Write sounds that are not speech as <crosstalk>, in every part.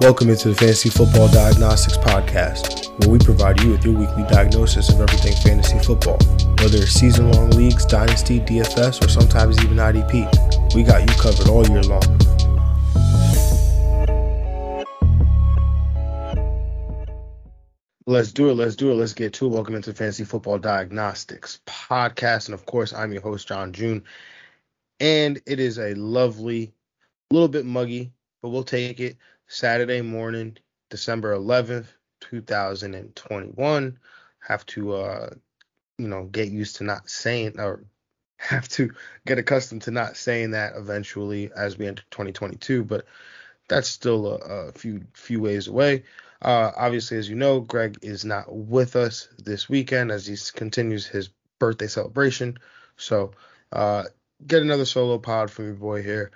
Welcome into the Fantasy Football Diagnostics Podcast, where we provide you with your weekly diagnosis of everything fantasy football. Whether it's season long leagues, dynasty, DFS, or sometimes even IDP, we got you covered all year long. Let's do it. Let's do it. Let's get to it. Welcome into Fantasy Football Diagnostics Podcast. And of course, I'm your host, John June. And it is a lovely, little bit muggy, but we'll take it. Saturday morning, December 11th, 2021. Have to, uh, you know, get used to not saying or have to get accustomed to not saying that eventually as we enter 2022. But that's still a, a few few ways away. Uh, obviously, as you know, Greg is not with us this weekend as he continues his birthday celebration. So, uh, get another solo pod from your boy here.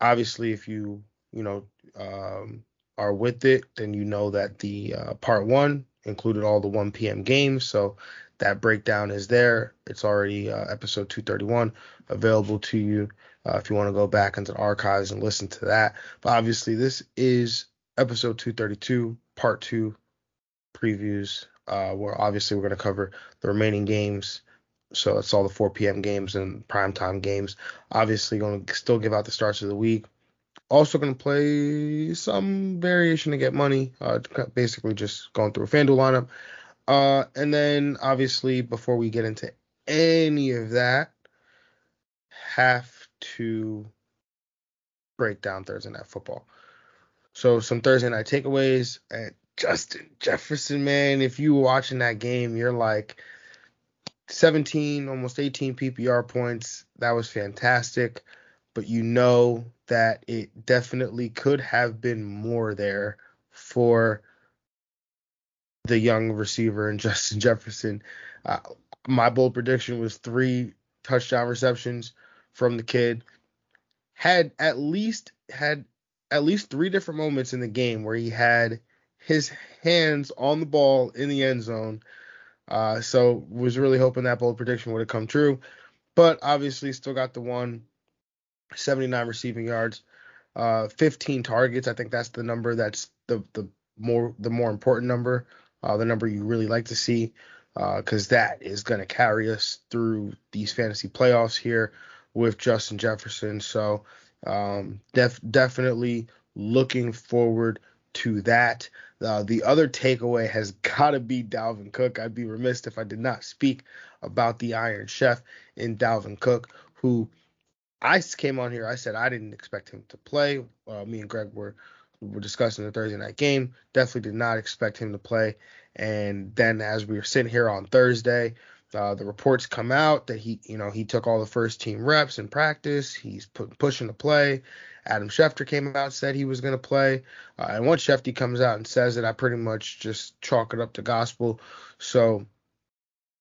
Obviously, if you you know um, are with it, then you know that the uh, part one included all the 1 p.m. games. So that breakdown is there. It's already uh, episode 231 available to you uh, if you want to go back into the archives and listen to that. But obviously, this is episode 232, part two previews, uh, where obviously we're going to cover the remaining games. So it's all the 4 p.m. games and primetime games. Obviously, going to still give out the starts of the week. Also going to play some variation to get money. Uh, basically, just going through a FanDuel lineup. Uh, and then, obviously, before we get into any of that, have to break down Thursday Night Football. So some Thursday night takeaways. And Justin Jefferson, man, if you were watching that game, you're like 17, almost 18 PPR points. That was fantastic. But you know that it definitely could have been more there for the young receiver and <laughs> Justin Jefferson. Uh, my bold prediction was three touchdown receptions from the kid. Had at least had at least three different moments in the game where he had his hands on the ball in the end zone. Uh, so was really hoping that bold prediction would have come true, but obviously still got the one 79 receiving yards, uh, 15 targets. I think that's the number that's the the more the more important number, uh, the number you really like to see, because uh, that is going to carry us through these fantasy playoffs here with Justin Jefferson. So um, def- definitely looking forward to that. Uh, the other takeaway has got to be Dalvin Cook. I'd be remiss if I did not speak about the Iron Chef in Dalvin Cook, who I came on here. I said I didn't expect him to play. Uh, me and Greg were were discussing the Thursday night game. Definitely did not expect him to play. And then as we were sitting here on Thursday, uh, the reports come out that he, you know, he took all the first team reps in practice. He's put, pushing to play. Adam Schefter came out said he was going to play, uh, and once Schefter comes out and says it, I pretty much just chalk it up to gospel. So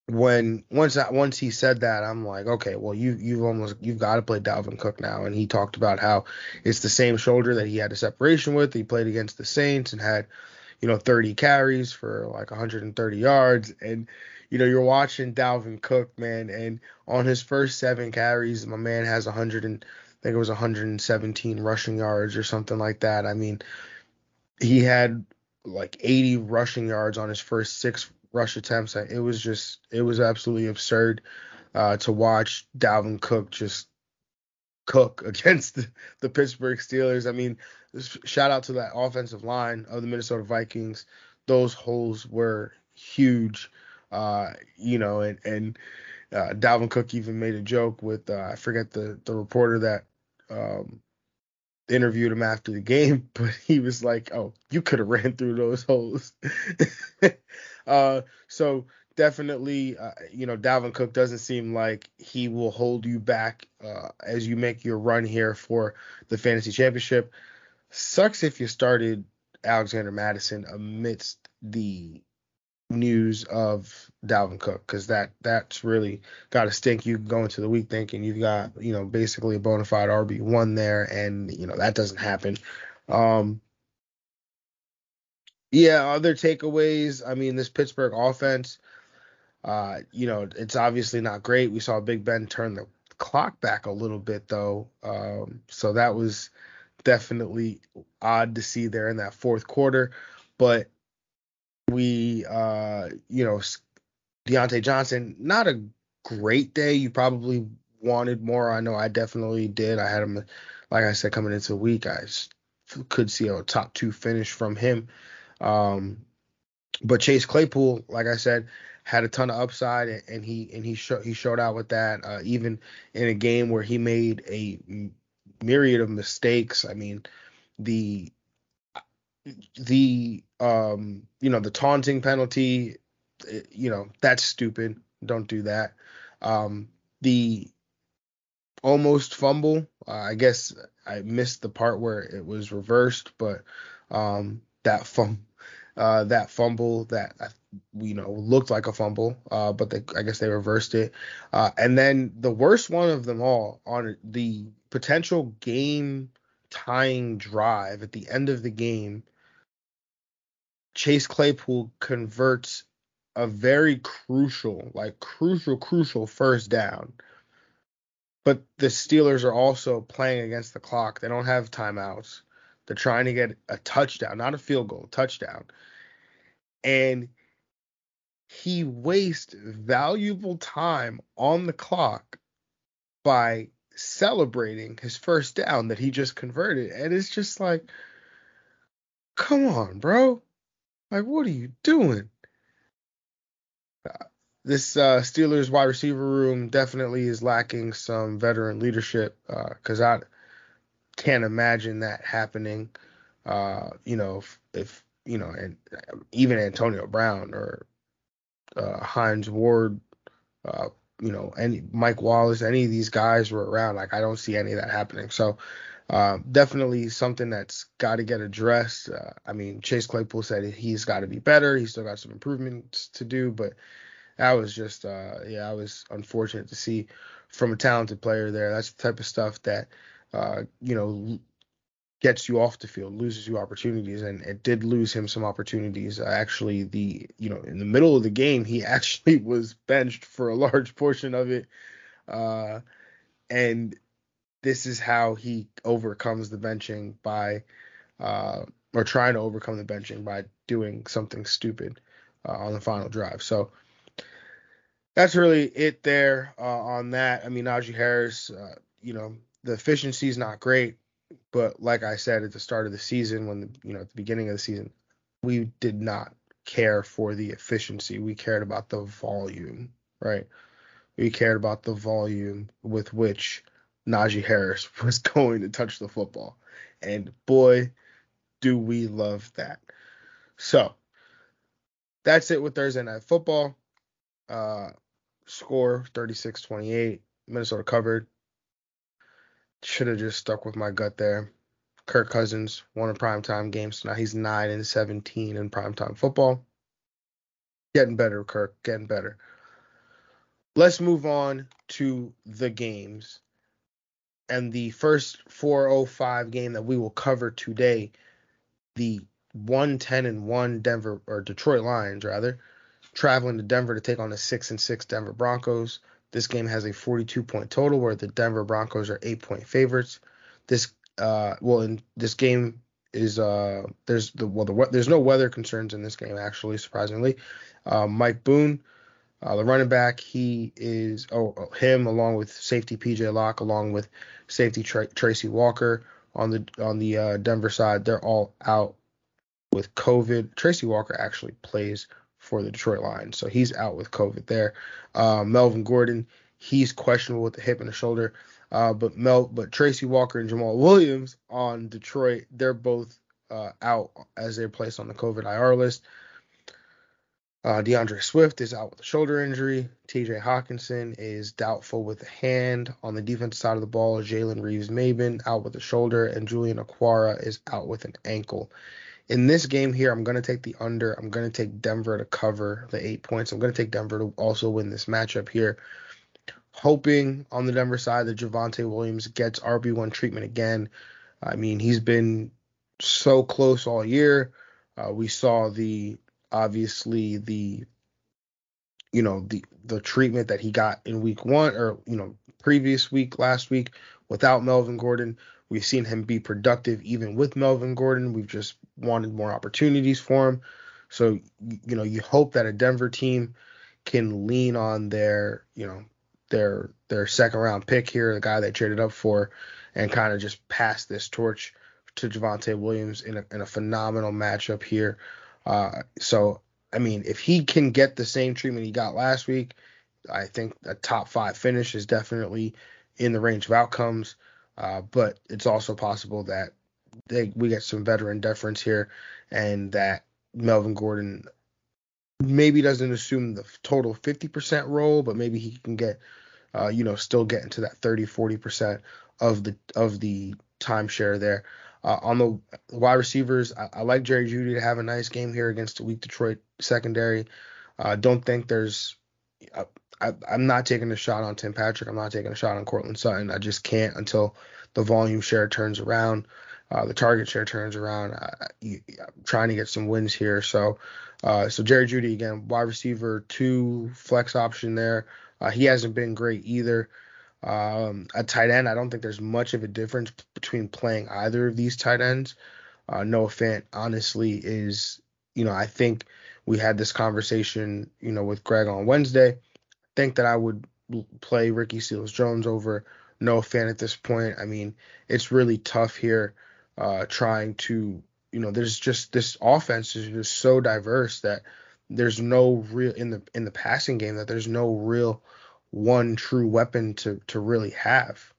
when once that once he said that, I'm like, okay, well you you've almost you've got to play Dalvin Cook now. And he talked about how it's the same shoulder that he had a separation with. He played against the Saints and had, you know, 30 carries for like 130 yards and you know, you're watching Dalvin Cook, man, and on his first seven carries, my man has 100 and I think it was 117 rushing yards or something like that. I mean, he had like 80 rushing yards on his first six rush attempts. It was just, it was absolutely absurd uh, to watch Dalvin Cook just cook <laughs> against the, the Pittsburgh Steelers. I mean, shout out to that offensive line of the Minnesota Vikings. Those holes were huge. Uh, you know, and and uh, Dalvin Cook even made a joke with uh, I forget the the reporter that um, interviewed him after the <laughs> game, but he was like, "Oh, you could have ran through those holes." <laughs> uh, so definitely, uh, you know, Dalvin Cook doesn't seem like he will hold you back uh, as you make your run here for the fantasy championship. Sucks if you started Alexander Mattison amidst the news of Dalvin Cook because that that's really got to stink. You go into the week thinking you've got you know basically a bona fide RB one there, and you know that doesn't happen. Um, yeah, other takeaways. I mean, this Pittsburgh offense, uh, you know, it's obviously not great. We saw Big Ben turn the clock back a little bit though, um, so that was definitely odd to see there in that fourth quarter, but we, uh, you know, Diontae Johnson, not a great day. You probably wanted more. I know I definitely did. I had him, like I said, coming into the week. I could see a top two finish from him. Um, but Chase Claypool, like I said, had a ton of upside, and he and he showed he showed out with that. Uh, even in a game where he made a myriad of mistakes. I mean, the the um you know the taunting penalty, eh, you know that's stupid. Don't do that. Um, the almost fumble. Uh, I guess I missed the part where it was reversed, but um, that fum uh, that fumble that you know looked like a fumble, uh, but they, I guess they reversed it. Uh, and then the worst one of them all on the potential game tying drive at the end of the game. Chase Claypool converts a very crucial, like crucial, crucial first down. But the Steelers are also playing against the clock. They don't have timeouts. They're trying to get a touchdown, not a field goal, touchdown. And he wastes valuable time on the clock by celebrating his first down that he just converted. And it's just like, come on, bro. Like, what are you doing? Uh, this uh, Steelers wide receiver room definitely is lacking some veteran leadership because uh, I can't imagine that happening. Uh, you know, if, if, you know, and even Antonio Brown or uh, Hines Ward, uh, you know, any Mike Wallace, any of these guys were around. Like I don't see any of that happening. So uh, definitely something that's got to get addressed. Uh, I mean, Chase Claypool said he's got to be better. He's still got some improvements to do, but that was just, uh, yeah, I was unfortunate to see from a talented player there. That's the type of stuff that, uh, you know, gets you off the field, loses you opportunities, and it did lose him some opportunities. Uh, actually, the you know in the middle of the game, he <laughs> actually was benched for a large portion of it, uh, and this is how he overcomes the benching by, uh, or trying to overcome the benching by doing something stupid uh, on the final drive. So. That's really it there uh, on that. I mean, Najee Harris, uh, you know, the efficiency is not great but like I said at the start of the season, when the, you know at the beginning of the season, we did not care for the efficiency. We cared about the volume, right? We cared about the volume with which Najee Harris <laughs> was going to touch the football, and boy, do we love that. So that's it with Thursday Night Football. Uh, score 36-28. Minnesota covered. Should have just stuck with my gut there. Kirk Cousins won a primetime game, so now he's 9 and 17 in primetime football. Getting better, Kirk, getting better. Let's move on to the games. And the first 405 game that we will cover today, the 110 and 1 Denver or Detroit Lions rather, traveling to Denver to take on the 6 and 6 Denver Broncos. This game has a 42 point total where the Denver Broncos are eight point favorites. This uh well in this game is uh there's the well the there's no weather concerns in this game actually surprisingly. Uh, Mike Boone, uh, the running back, he is oh, oh him along with safety PJ Locke along with safety Tra- Tracy Walker on the on the uh, Denver side. They're all out with COVID. Tracy Walker actually plays for the Detroit Lions. So he's out with COVID there. Uh, Melvin Gordon, he's questionable with the hip and the shoulder. Uh, but Mel, but Tracy Walker and Jamaal Williams on Detroit, they're both uh, out as they're placed on the COVID IR list. Uh, D'Andre Swift is out with a shoulder injury. TJ Hockenson is doubtful with a hand. On the defensive side of the ball, Jalen Reeves-Maybin out with a shoulder, and Julian Okwara is out with an ankle. In this game here, I'm going to take the under. I'm going to take Denver to cover the eight points. I'm going to take Denver to also win this matchup here. Hoping on the Denver side that Javonte Williams gets RB1 treatment again. I mean, he's been so close all year. Uh, we saw the obviously the you know the the treatment that he got in week one or you know previous week last week without Melvin Gordon. We've seen him be productive even with Melvin Gordon. We've just wanted more opportunities for him. So, you know, you hope that a Denver team can lean on their, you know, their their second round pick here, the guy they traded up for, and kind of just pass this torch to Javonte Williams in a, in a phenomenal matchup here. Uh, so, I mean, if he can get the same treatment he got last week, I think a top five finish is definitely in the range of outcomes. Uh, but it's also possible that they, we get some veteran deference here and that Melvin Gordon maybe doesn't assume the total 50% role, but maybe he can get, uh, you know, still get into that 30, 40% of the of the timeshare there. Uh, on the wide receivers, I, I, like Jerry Jeudy to have a nice game here against the weak Detroit secondary. I uh, don't think there's. Uh, I, am not taking a shot on Tim Patrick. I'm not taking a shot on Courtland Sutton. I just can't until the volume share turns around, uh, the target share turns around. I, am trying to get some wins here. So, uh, so Jerry Jeudy again, wide receiver two, flex option there. Uh, he hasn't been great either. Um, a tight end, I don't think there's much of a difference between playing either of these tight ends. Uh, Noah Fant, honestly, is you know I think we had this conversation you know with Greg on Wednesday. I think that I would play Ricky Seals Jones over Noah Fant at this point. I mean, it's really tough here uh, trying to you know there's just this offense is just so diverse that there's no real in the in the passing game that there's no real one true weapon to to really have,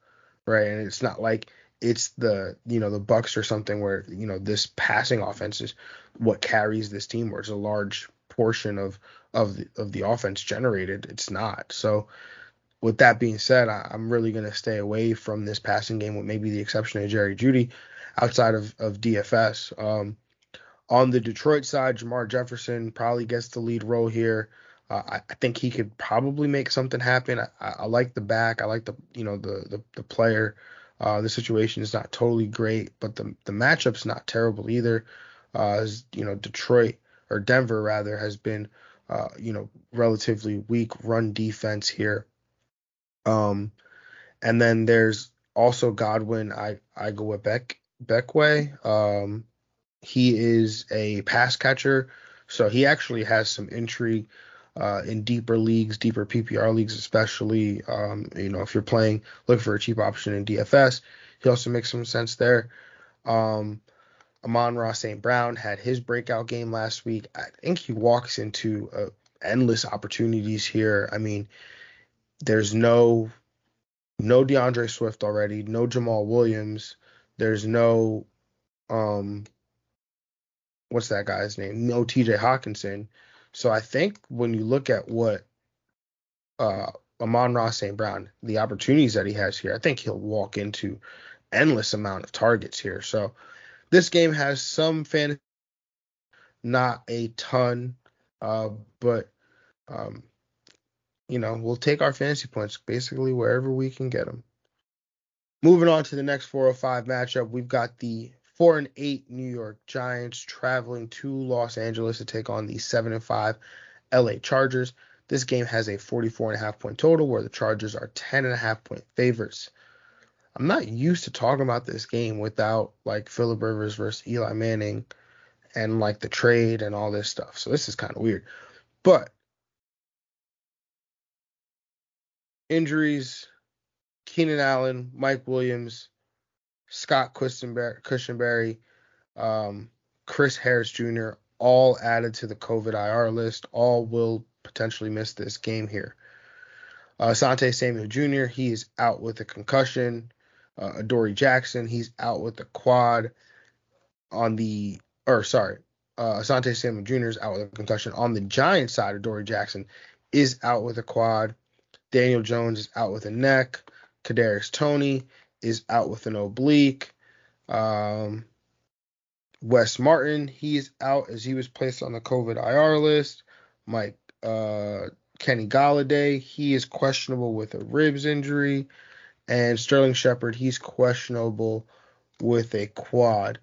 right? And it's not like it's the you know the Bucks or something where you know this passing offense is what carries this team, where it's a large portion of of the of the offense generated. It's not. So with that being said, I, am really gonna stay away from this passing game, with maybe the exception of Jerry Jeudy, outside of of DFS. Um, on the Detroit side, Jermar Jefferson probably gets the lead role here. Uh, I, I, think he could probably make something happen. I, I, like the back. I like the you know the the, the player. Uh, the situation is not totally great, but the the matchup's not terrible either. Uh, as, you know, Detroit or Denver rather has been uh, you know relatively weak run defense here. Um, and then there's also Godwin. I I Beck Beckway. Um, he is a pass catcher, so he actually has some intrigue uh, in deeper leagues, deeper PPR leagues, especially. Um, you know, if you're playing, looking for a cheap option in DFS, he also makes some sense there. Um, Amon-Ra St. Brown had his breakout game last week. I think he walks into uh, endless opportunities here. I mean, there's no no D'Andre Swift already, no Jamaal Williams. There's no um what's that guy's name? No TJ Hockenson. So I think when you look at what uh, Amon-Ra St. Brown, the opportunities that he has here, I think he'll walk into endless amount of targets here. So this game has some fantasy, not a ton, uh, but um, you know we'll take our fantasy points basically wherever we can get them. Moving on to the next 405 matchup, we've got the four and eight New York Giants traveling to Los Angeles to take on the seven and five LA Chargers. This game has a 44 and a half point total where the Chargers are 10 and a half point favorites. I'm not used to talking about this game without like Philip Rivers versus Eli Manning and like the trade and all this stuff. So this is kind of weird. But injuries, Keenan Allen, Mike Williams, Scott Quessenberry, um, Chris Harris Jr., all added to the COVID IR list. All will potentially miss this game here. Uh, Asante Samuel Jr., he is out with a concussion. Uh, Adoree Jackson, he's out with a quad on the, or sorry, uh, Asante Samuel Jr. is out with a concussion. On the Giant side, Adoree Jackson is out with a quad. Daniel Jones is out with a neck. Kadarius Toney is out with an oblique. Um, Wes Martin, he's out as he was placed on the COVID IR list. Mike uh, Kenny Golladay, he is questionable with a ribs injury. And Sterling Shepard, he's questionable with a quad.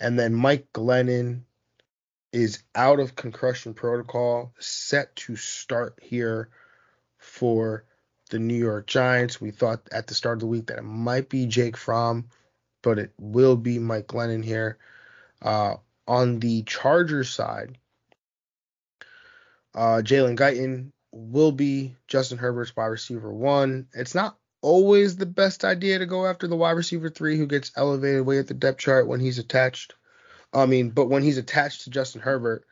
And then Mike Glennon is out of concussion protocol, set to start here for the New York Giants. We thought at the start of the week that it might be Jake Fromm but it will be Mike Glennon here. Uh, on the Chargers side, uh, Jalen Guyton will be Justin Herbert's wide receiver one. It's not always the best idea to go after the wide receiver three who gets elevated way at the depth chart when he's attached. I mean, but when he's attached to Justin Herbert,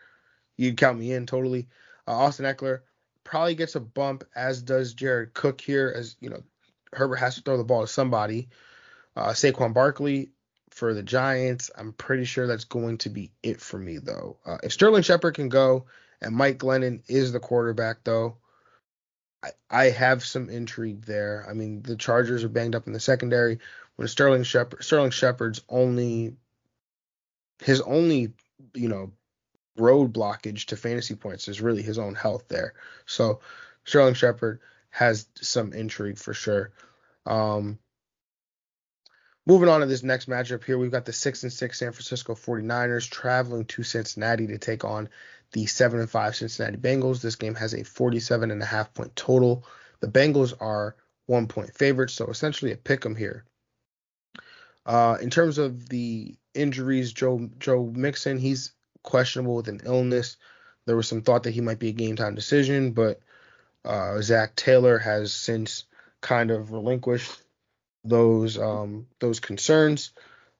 you count me in totally. Uh, Austin Ekeler probably gets a bump, as does Jared Cook here, as you know, Herbert has to throw the ball to somebody. Uh, Saquon Barkley for the Giants, I'm pretty sure that's going to be it for me though. Uh, if Sterling Shepard can go and Mike Glennon is the quarterback though, I, I have some intrigue there. I mean, the Chargers are banged up in the secondary. When Sterling Shepard, Sterling Shepard's only his only you know road blockage to fantasy points is really his own health there. So Sterling Shepard has some intrigue for sure. Um, moving on to this next matchup here, we've got the six and six San Francisco 49ers traveling to Cincinnati to take on the seven and five Cincinnati Bengals. This game has a 47 and a half point total. The Bengals are one point favorites, so essentially a pick 'em here. Uh, in terms of the injuries, Joe Joe Mixon, he's questionable with an illness. There was some thought that he might be a game time decision, but uh, Zac Taylor has since kind of relinquished those um, those concerns.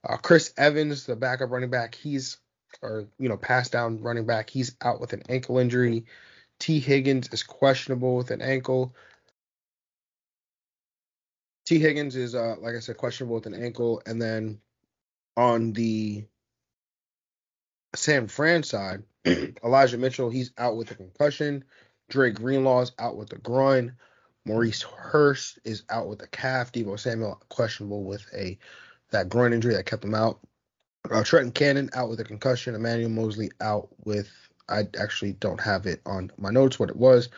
Uh, Chris Evans, the backup running back, he's or you know pass down running back, he's out with an ankle injury. Tee Higgins is questionable with an ankle. Tee Higgins is uh, like I said questionable with an ankle, and then on the San Fran side, <clears throat> Elijah Mitchell, he's out with a concussion. Dre Greenlaw's out with a groin. Maurice Hurst is out with a calf. Deebo Samuel questionable with a that groin injury that kept him out. Uh, Trenton Cannon out with a concussion. Emmanuel Moseley out with I actually don't have it on my notes what it was.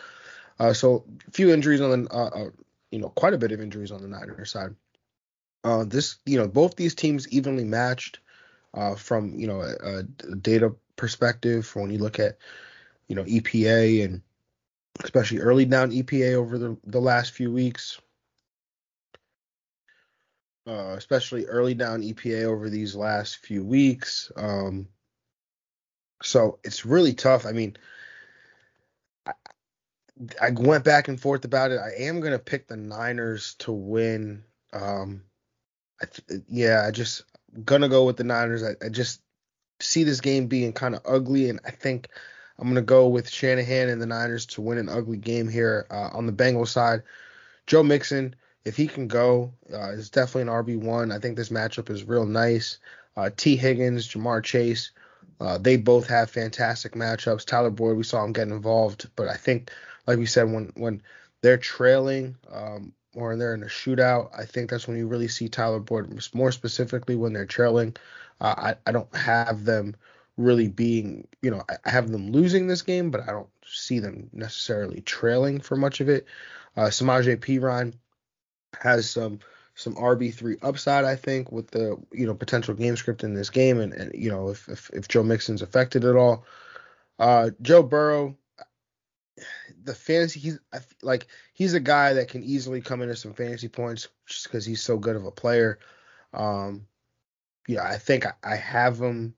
Uh, so a few injuries on the uh, uh, you know quite a bit of injuries on the Niners side. Uh, this you know both these teams evenly matched uh, from you know a, a, data perspective. When you look at you know EPA and especially early down EPA over the the last few weeks. Uh, especially early down EPA over these last few weeks. Um, so it's really tough. I mean, I, I, went back and forth about it. I am gonna pick the Niners to win. Um, I th- yeah, I just gonna go with the Niners. I, I just see this game being kind of ugly, and I think I'm gonna go with Shanahan and the Niners to win an ugly game here. Uh, on the Bengals side, Joe Mixon, if he can go, uh, is definitely an RB one. I think this matchup is real nice. Uh, Tee Higgins, Ja'Marr Chase, uh, they both have fantastic matchups. Tyler Boyd, we saw him get involved, but I think, like we said, when when they're trailing, um, or they're in a shootout, I think that's when you really see Tyler Boyd. More specifically, when they're trailing, uh, I I don't have them really being, you know, I have them losing this game, but I don't see them necessarily trailing for much of it. Uh, Samaje Perine has some some RB three upside, I think, with the you know potential game script in this game, and, and you know if, if if Joe Mixon's affected at all. Uh, Joe Burrow, the fantasy he's like he's a guy that can easily come into some fantasy points just because he's so good of a player. Um, yeah, I think I, I have him,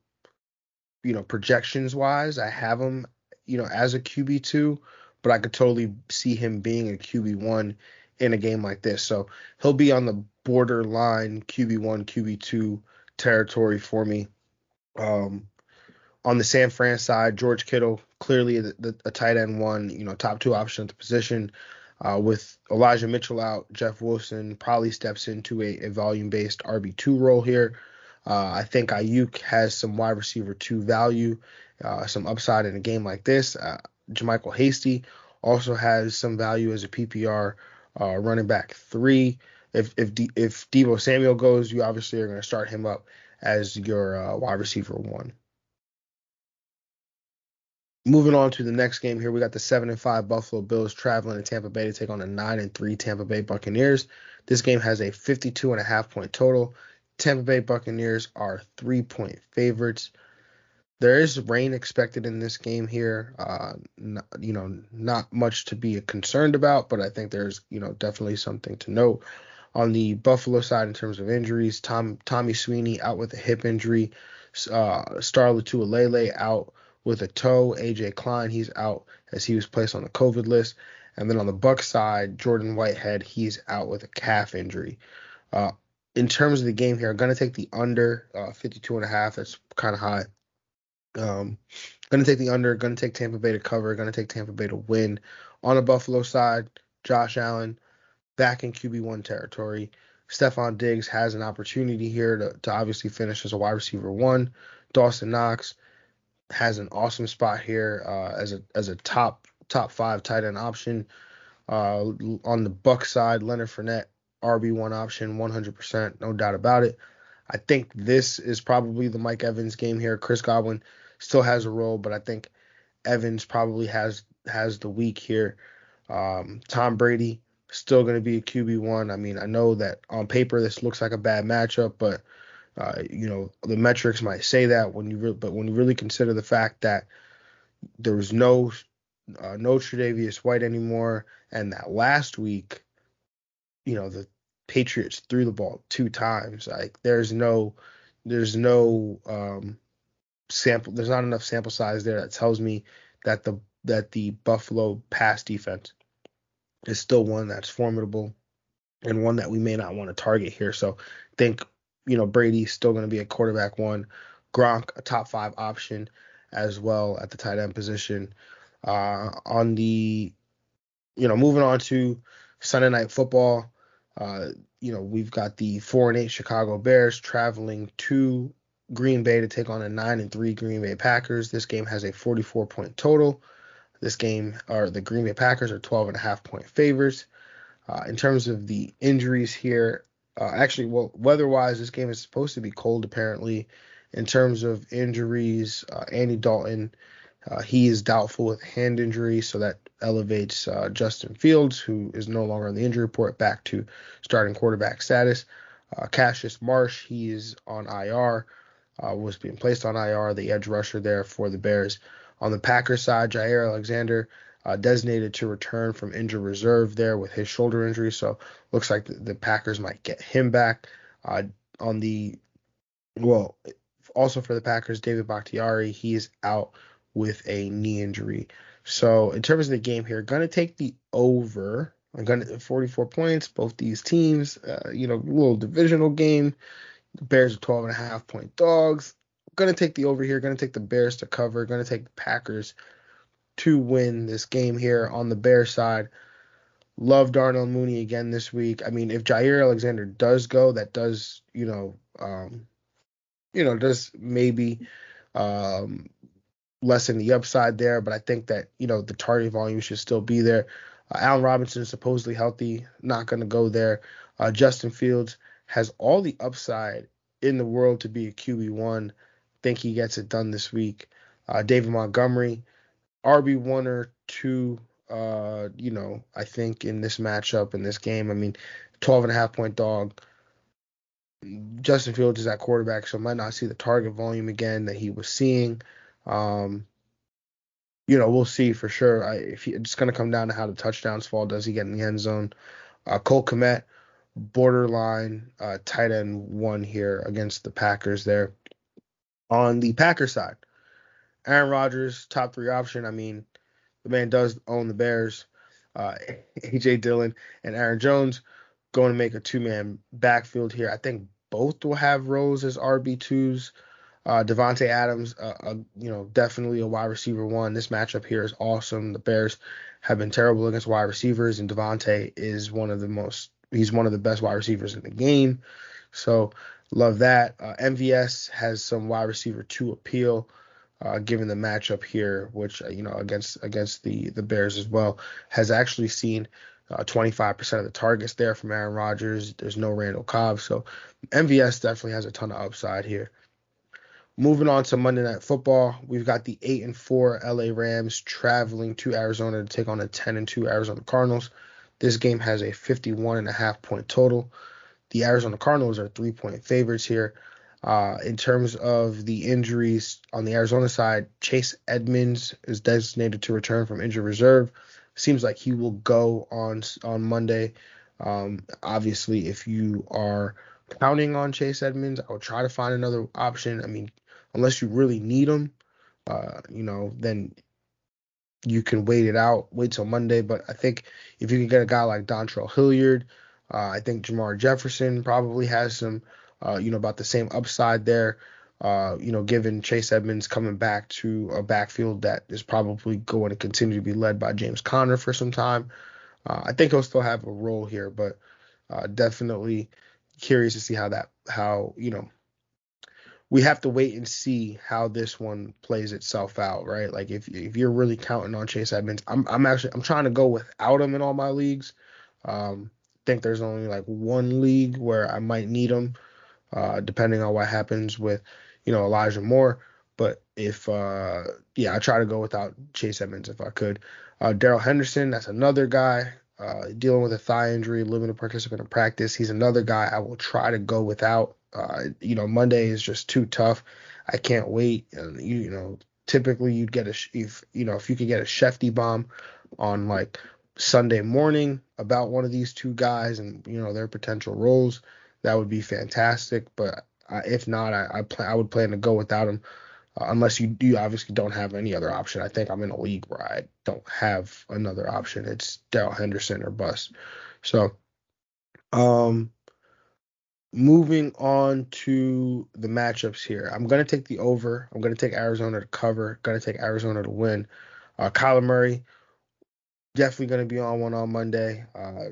you know, projections wise, I have him, you know, as a QB two, but I could totally see him being a QB one in a game like this. So he'll be on the borderline QB one, QB two territory for me. Um, on the San Fran side, George Kittle clearly the, the, a tight end one, you know, top two option at the position. Uh, with Elijah Mitchell out, Jeff Wilson probably steps into a, a volume based RB two role here. Uh, I think Aiyuk has some wide receiver two value, uh, some upside in a game like this. Uh, JaMycal Hasty also has some value as a PPR uh, running back three. If if D, if Deebo Samuel goes, you obviously are going to start him up as your uh, wide receiver one. Moving on to the next game here, we got the seven and five Buffalo Bills traveling to Tampa Bay to take on the nine and three Tampa Bay Buccaneers. This game has a 52 and a half point total. Tampa Bay Buccaneers are three point favorites. There is rain expected in this game here. Uh, not, you know, not much to be concerned about, but I think there's you know definitely something to note. On the Buffalo side, in terms of injuries, Tom Tommy Sweeney out with a hip injury. Uh, Star Lotulelei out with a toe. AJ Klein, he's out as he was placed on the COVID list. And then on the Buck side, Jordan Whitehead, he's out with a calf injury. Uh, in terms of the game here, I'm going to take the under uh, 52 and a half. That's kind of high. Um, going to take the under. Going to take Tampa Bay to cover. Going to take Tampa Bay to win. On the Buffalo side, Josh Allen back in QB1 territory. Stefon Diggs has an opportunity here to, to obviously finish as a wide receiver one. Dawson Knox has an awesome spot here uh, as a as a top top five tight end option. Uh, on the Buck side, Leonard Fournette RB one option, 100%, no doubt about it. I think this is probably the Mike Evans game here. Chris Godwin still has a role, but I think Evans probably has has the week here. Um, Tom Brady still going to be a QB one. I mean, I know that on paper this looks like a bad matchup, but uh, you know the metrics might say that when you re- but when you really consider the fact that there was no uh, no Tre'Davious White anymore, and that last week, you know the Patriots threw the ball two times. Like there's no there's no um, sample there's not enough sample size there that tells me that the that the Buffalo pass defense is still one that's formidable and one that we may not want to target here. So think, you know, Brady's still going to be a quarterback one. Gronk, a top five option as well at the tight end position. Uh, on the, you know, moving on to Sunday night football, uh, you know, we've got the four and eight Chicago Bears traveling to Green Bay to take on a nine and three Green Bay Packers. This game has a 44 point total. This game, or the Green Bay Packers, are 12 and a half point favors. Uh, in terms of the injuries here, uh, actually, well, weather-wise, this game is supposed to be cold apparently. In terms of injuries, uh, Andy Dalton, uh, he is doubtful with hand injury, so that elevates uh, Justin Fields, who is no longer on the injury report, back to starting quarterback status. Uh, Cassius Marsh, he is on IR, was being placed on IR, the edge rusher there for the Bears. On the Packers side, Jaire Alexander uh, designated to return from injured reserve there with his shoulder injury. So looks like the, the Packers might get him back. Uh, on the well, also for the Packers, David Bakhtiari, he is out with a knee injury. So in terms of the game here, gonna take the over. I'm gonna 44 points. Both these teams, uh, you know, little divisional game. The Bears are 12 and a half point dogs to take the over here. To take the Bears to cover. To take the Packers to win this game here on the Bear side. Love Darnell Mooney again this week. I mean, if Jaire Alexander does go, that does, you know, um, you know, does maybe um, lessen the upside there. But I think that you know the target volume should still be there. Uh, Allen Robinson is supposedly healthy, not going to go there. Uh, Justin Fields has all the upside in the world to be a QB one think he gets it done this week. Uh, David Montgomery, RB one or two. Uh, you know, I think in this matchup in this game, I mean, 12 and a half point dog. Justin Fields is at quarterback, so might not see the target volume again that he was seeing. Um, you know, we'll see for sure. I, if he, it's going to come down to how the touchdowns fall. Does he get in the end zone? Uh, Cole Kmet, borderline uh, tight end one here against the Packers there. On the Packers side, Aaron Rodgers, top three option. I mean, the man does own the Bears. Uh, <laughs> AJ Dillon and Aaron Jones going to make a two man backfield here. I think both will have roles as RB twos. Uh, Davante Adams, uh, uh, you know, definitely a wide receiver one. This matchup here is awesome. The Bears have been terrible against wide receivers, and Davante is one of the most. He's one of the best wide receivers in the game. So Love that. Uh, MVS has some wide receiver two appeal, uh, given the matchup here, which uh, you know against against the the Bears as well, has actually seen uh, 25% of the targets there from Aaron Rodgers. There's no Randall Cobb, so MVS definitely has a ton of upside here. Moving on to Monday Night Football, we've got the eight and four LA Rams traveling to Arizona to take on the 10 and two Arizona Cardinals. This game has a 51 and a half point total. The Arizona Cardinals are three point favorites here. Uh, in terms of the injuries on the Arizona side, Chase Edmonds is designated to return from injured reserve. Seems like he will go on on Monday. Um, obviously, if you are counting on Chase Edmonds, I would try to find another option. I mean, unless you really need him, uh, you know, then you can wait it out, wait till Monday. But I think if you can get a guy like Dontrell Hilliard, uh, I think Jermar Jefferson probably has some, uh, you know, about the same upside there. Uh, you know, given Chase Edmonds coming back to a backfield that is probably going to continue to be led by James Conner for some time. Uh, I think he'll still have a role here, but uh, definitely curious to see how that, how, you know, we have to wait and see how this one plays itself out, right? Like if if you're really counting on Chase Edmonds, I'm I'm actually I'm trying to go without him in all my leagues. Um, think there's only like one league where I might need him, uh, depending on what happens with you know, Elijah Moore. But if, uh, yeah, I try to go without Chase Edmonds if I could. Uh, Darrell Henderson, that's another guy uh, dealing with a thigh injury, limited participant in practice. He's another guy I will try to go without. Uh, you know, Monday is just too tough. I can't wait. And you, you know, typically you'd get a if you know if you could get a Schefty bomb on like Sunday morning about one of these two guys and you know their potential roles, that would be fantastic. But if not, I I, plan, I would plan to go without him. Uh, unless you you obviously don't have any other option. I think I'm in a league where I don't have another option. It's Darrell Henderson or bust. So, um, moving on to the matchups here. I'm gonna take the over. I'm gonna take Arizona to cover. Gonna take Arizona to win. Uh, Kyler Murray definitely gonna be on one on Monday. Uh,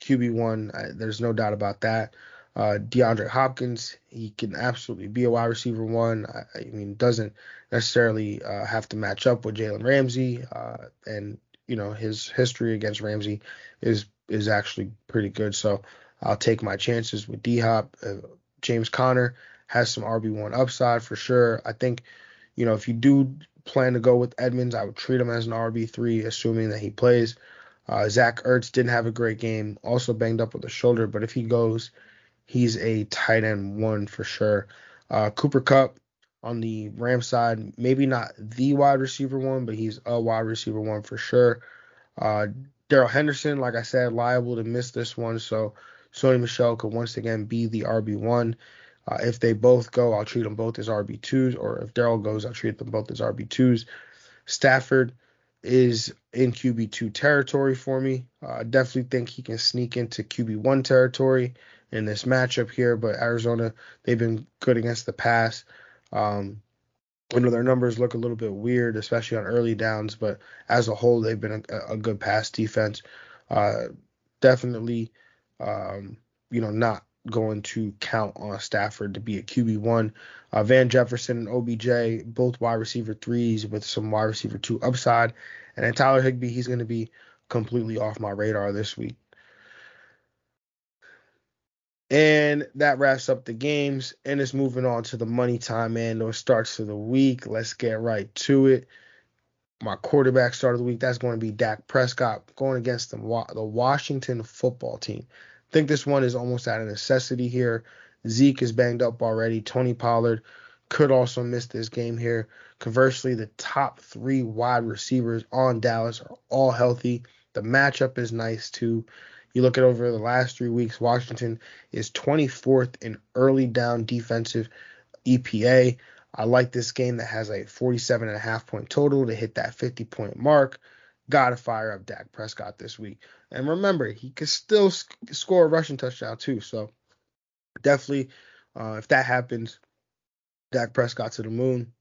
QB one. There's no doubt about that. Uh, DeAndre Hopkins, he can absolutely be a wide receiver one. I, I mean, doesn't necessarily uh, have to match up with Jalen Ramsey, uh, and you know his history against Ramsey is is actually pretty good. So I'll take my chances with D Hop. Uh, James Conner has some RB one upside for sure. I think you know if you do plan to go with Edmonds, I would treat him as an RB three, assuming that he plays. Uh, Zach Ertz didn't have a great game, also banged up with the shoulder, but if he goes, he's a tight end one for sure. Uh, Cooper Kupp on the Ram side, maybe not the wide receiver one, but he's a wide receiver one for sure. Uh, Darrell Henderson, like I said, liable to miss this one, so Sony Michel could once again be the RB one. Uh, if they both go, I'll treat them both as RB twos, or if Daryl goes, I'll treat them both as RB twos. Stafford is in QB two territory for me. Uh, I definitely think he can sneak into QB one territory in this matchup here, but Arizona, they've been good against the pass. Um, I know their numbers look a little bit weird, especially on early downs, but as a whole, they've been a, a good pass defense. Uh, definitely, um, you know, not going to count on Stafford to be a QB one. Uh, Van Jefferson and OBJ, both wide receiver threes with some wide receiver two upside, and then Tyler Higbee, he's going to be completely off my radar this week. And that wraps up the games. And it's moving on to the money time and those starts of the week. Let's get right to it. My quarterback start of the week, that's going to be Dak Prescott going against the, the Washington football team. I think this one is almost out of necessity here. Zeke is banged up already. Tony Pollard could also miss this game here. Conversely, the top three wide receivers on Dallas are all healthy. The matchup is nice too. You look at over the last three weeks, Washington is 24th in early down defensive EPA. I like this game that has a 47 and a half point total to hit that 50 point mark. Got to fire up Dak Prescott this week. And remember, he could still sc- score a rushing touchdown too. So definitely, uh, if that happens, Dak Prescott to the moon.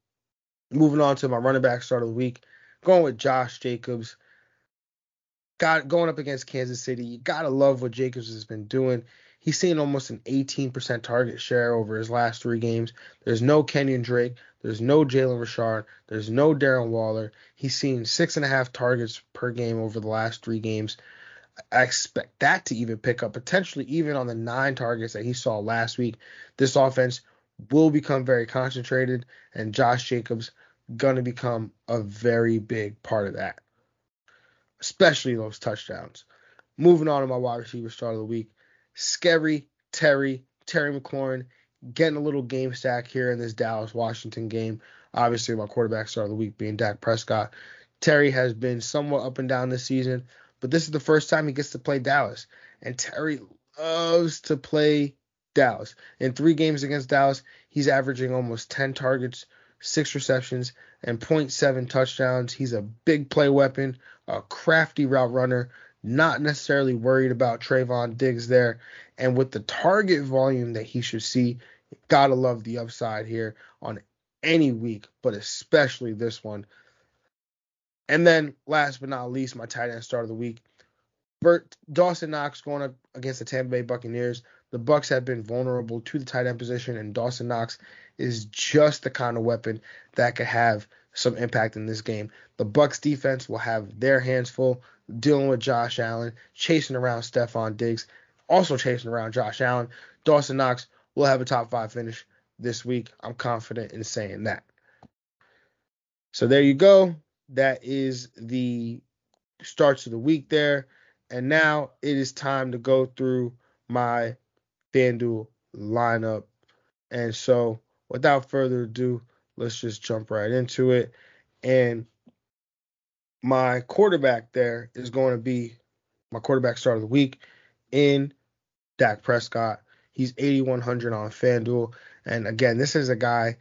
Moving on to my running back start of the week, going with Josh Jacobs got going up against Kansas City. You gotta love what Jacobs has been doing. He's seen almost an 18% target share over his last three games. There's no Kenyon Drake. There's no Jalen Richard. There's no Darren Waller. He's seen six and a half targets per game over the last three games. I expect that to even pick up, potentially even on the nine targets that he saw last week. This offense will become very concentrated, and Josh Jacobs gonna become a very big part of that especially those touchdowns. Moving on to my wide receiver start of the week, Scary Terry, Terry McLaurin, getting a little game stack here in this Dallas Washington game. Obviously, my quarterback start of the week being Dak Prescott. Terry has been somewhat up and down this season, but this is the first time he gets to play Dallas. and Terry loves to play Dallas. In three games against Dallas, he's averaging almost 10 targets, six receptions, and 0.7 touchdowns. He's a big play weapon, a crafty route runner, not necessarily worried about Trevon Diggs there. And with the target volume that he should see, gotta love the upside here on any week, but especially this one. And then last but not least, my tight end start of the week. Bert Dawson Knox going up against the Tampa Bay Buccaneers. The Bucs have been vulnerable to the tight end position, and Dawson Knox is just the kind of weapon that could have some impact in this game. The Bucs defense will have their hands full dealing with Josh Allen, chasing around Stefon Diggs, also chasing around Josh Allen. Dawson Knox will have a top five finish this week. I'm confident in saying that. So there you go. That is the starts of the week there. And now it is time to go through my FanDuel lineup. And so without further ado, let's just jump right into it. And my quarterback there is going to be my quarterback start of the week in Dak Prescott. He's 8100 on FanDuel, and again, this is a guy.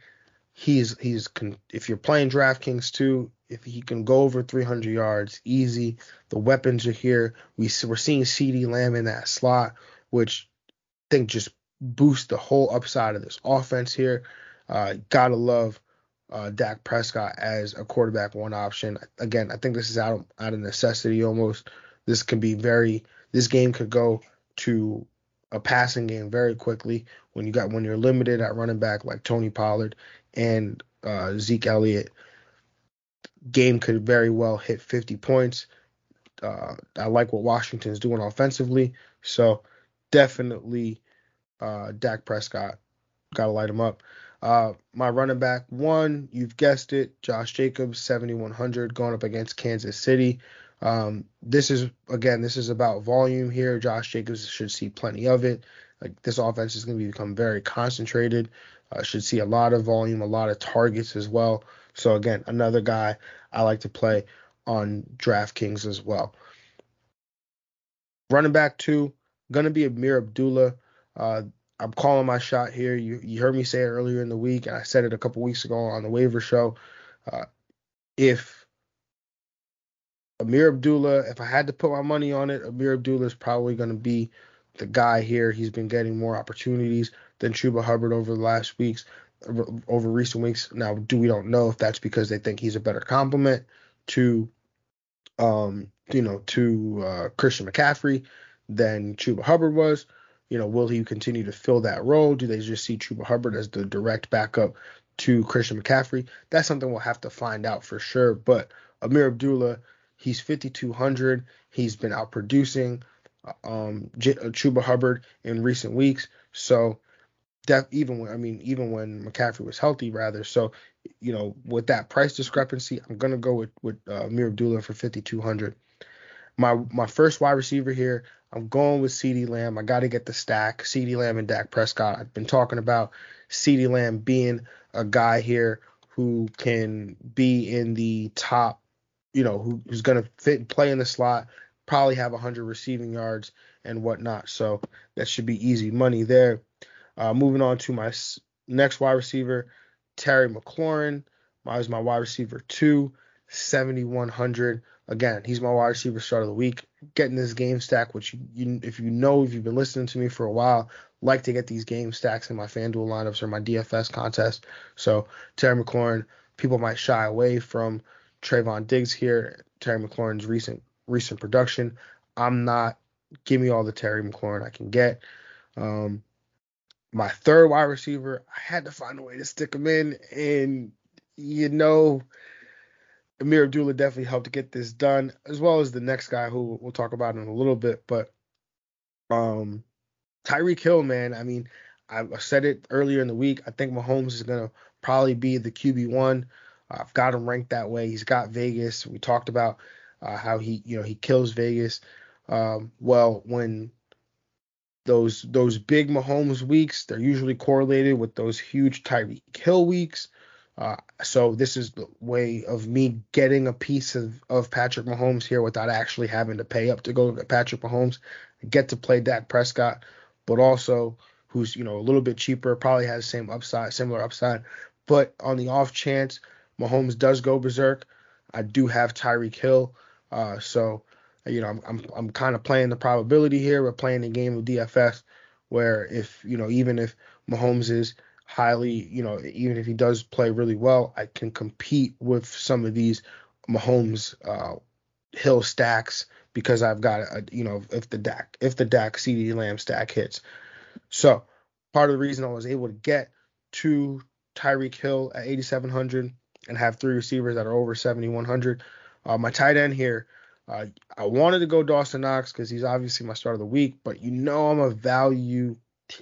He's he's if you're playing DraftKings too, if he can go over 300 yards, easy. The weapons are here. We we're seeing CeeDee Lamb in that slot, which think just boosts the whole upside of this offense here. Uh, gotta love uh, Dak Prescott as a quarterback one option. Again, I think this is out of, out of necessity almost. This can be very. This game could go to a passing game very quickly when you got when you're limited at running back like Tony Pollard and uh, Zeke Elliott. Game could very well hit 50 points. Uh, I like what Washington's doing offensively, so definitely uh, Dak Prescott got to light him up. Uh, my running back one, you've guessed it, Josh Jacobs, 7100, going up against Kansas City. Um, this is again, this is about volume here. Josh Jacobs should see plenty of it. Like this offense is going to become very concentrated. Uh, should see a lot of volume, a lot of targets as well. So again, another guy I like to play on DraftKings as well. Running back two, gonna be Ameer Abdullah. Uh, I'm calling my shot here. You you heard me say it earlier in the week, and I said it a couple weeks ago on the waiver show. Uh, if Ameer Abdullah, if I had to put my money on it, Ameer Abdullah is probably going to be the guy here. He's been getting more opportunities than Chuba Hubbard over the last weeks, over recent weeks. Now, do we don't know if that's because they think he's a better complement to, um, you know, to uh, Christian McCaffrey than Chuba Hubbard was. You know, will he continue to fill that role? Do they just see Chuba Hubbard as the direct backup to Christian McCaffrey? That's something we'll have to find out for sure. But Ameer Abdullah He's 5,200. He's been outproducing um, J- uh, Chuba Hubbard in recent weeks. So that even when I mean even when McCaffrey was healthy, rather. So you know with that price discrepancy, I'm gonna go with with uh, Ameer Abdullah for 5,200. My my first wide receiver here, I'm going with CeeDee Lamb. I got to get the stack. CeeDee Lamb and Dak Prescott. I've been talking about CeeDee Lamb being a guy here who can be in the top you know, who, who's going to fit play in the slot, probably have 100 receiving yards and whatnot. So that should be easy money there. Uh, moving on to my next wide receiver, Terry McLaurin. I was my wide receiver two, 7,100. Again, he's my wide receiver start of the week. Getting this game stack, which you, you, if you know, if you've been listening to me for a while, like to get these game stacks in my FanDuel lineups or my DFS contest. So Terry McLaurin, people might shy away from Trevon Diggs here, Terry McLaurin's recent recent production. I'm not. Give me all the Terry McLaurin I can get. Um, my third wide receiver, I had to find a way to stick him in, and you know, Ameer Abdullah definitely helped to get this done, as well as the next guy who we'll talk about in a little bit. But um, Tyreek Hill, man, I mean, I said it earlier in the week. I think Mahomes is gonna probably be the QB one. I've got him ranked that way. He's got Vegas. We talked about uh, how he, you know, he kills Vegas. Um, well, when those those big Mahomes weeks, they're usually correlated with those huge Tyreek Hill weeks. Uh, so this is the way of me getting a piece of, of Patrick Mahomes here without actually having to pay up to go to Patrick Mahomes. get to play Dak Prescott, but also who's you know a little bit cheaper, probably has same upside, similar upside. But on the off chance Mahomes does go berserk, I do have Tyreek Hill. Uh, so you know I'm I'm, I'm kind of playing the probability here. We're playing the game of DFS, where if you know even if Mahomes is highly, you know, even if he does play really well, I can compete with some of these Mahomes uh, Hill stacks because I've got a, you know, if the Dak if the Dak CeeDee Lamb stack hits. So part of the reason I was able to get to Tyreek Hill at 8,700 and have three receivers that are over 7,100. Uh, my tight end here, uh, I wanted to go Dawson Knox because he's obviously my start of the week, but you know I'm a value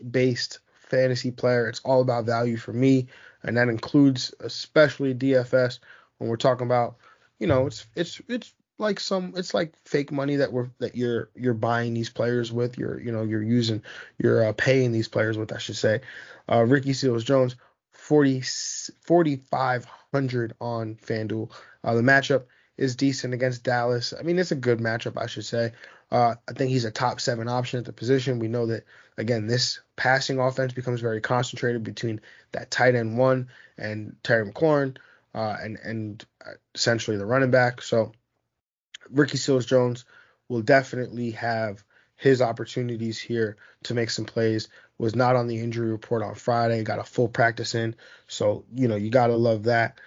based fantasy player. It's all about value for me, and that includes especially DFS when we're talking about, you know, it's it's it's like some it's like fake money that we're that you're you're buying these players with. You're you know you're using you're uh, paying these players with I should say. Uh, Ricky Seals Jones 40 4500 on FanDuel. Uh, the matchup is decent against Dallas. I mean, it's a good matchup, I should say. Uh, I think he's a top seven option at the position. We know that again, this passing offense becomes very concentrated between that tight end one and Terry McLaurin, uh, and and essentially the running back. So Ricky Seals Jones will definitely have his opportunities here to make some plays. Was not on the injury report on Friday. Got a full practice in, so you know you gotta love that.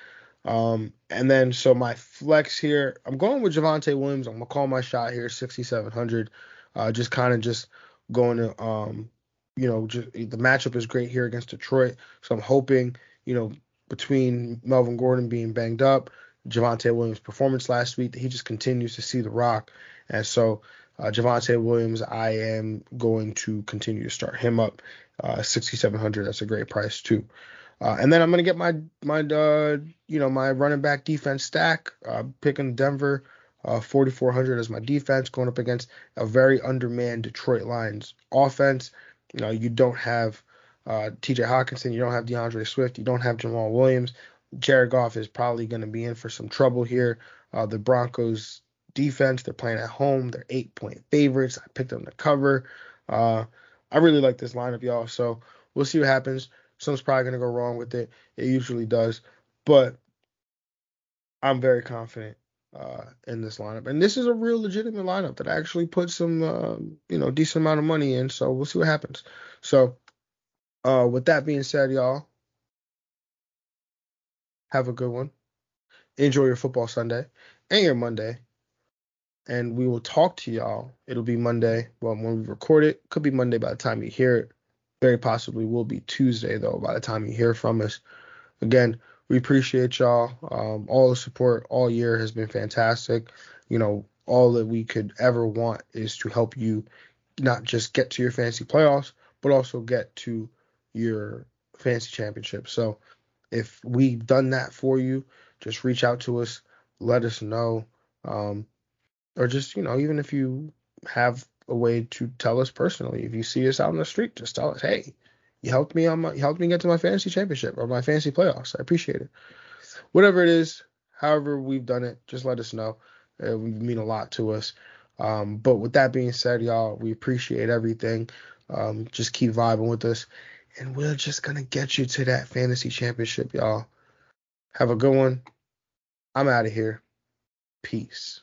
Um, and then so my flex here, I'm going with Javonte Williams. I'm gonna call my shot here, 6,700. Uh, just kind of just going to, um, you know, just the matchup is great here against Detroit. So I'm hoping, you know, between Melvin Gordon being banged up, Javonte Williams' performance last week, that he just continues to see the rock. And so uh, Javonte Williams, I am going to continue to start him up. Uh, 6,700. That's a great price too. Uh, and then I'm gonna get my my uh, you know my running back defense stack. Uh, picking Denver, uh, 4,400 as my defense, going up against a very undermanned Detroit Lions offense. You know you don't have uh, T.J. Hockenson, you don't have D'Andre Swift, you don't have Jamaal Williams. Jared Goff is probably going to be in for some trouble here. Uh, the Broncos defense, they're playing at home. They're eight point favorites. I picked them to cover. I really like this lineup, y'all. So we'll see what happens. Something's probably gonna go wrong with it. It usually does, but I'm very confident uh, in this lineup, and this is a real legitimate lineup that actually put some, uh, you know, decent amount of money in. So we'll see what happens. So, uh, with that being said, y'all, have a good one. Enjoy your football Sunday and your Monday. And we will talk to y'all. It'll be Monday. Well, when we record it, could be Monday by the time you hear it very possibly will be Tuesday though by the time you hear from us. Again, we appreciate y'all. Um, all the support all year has been fantastic. You know, all that we could ever want is to help you not just get to your fantasy playoffs, but also get to your fantasy championship. So if we've done that for you, just reach out to us, let us know. Um, or just, you know, even if you have a way to tell us personally. If you see us out on the street, just tell us, hey, you helped me on my, you helped me get to my fantasy championship or my fantasy playoffs. I appreciate it. Whatever it is, however we've done it, just let us know. It would mean a lot to us. Um, but with that being said, y'all, we appreciate everything. Um, just keep vibing with us, and we're just gonna get you to that fantasy championship, y'all. Have a good one. I'm out of here. Peace.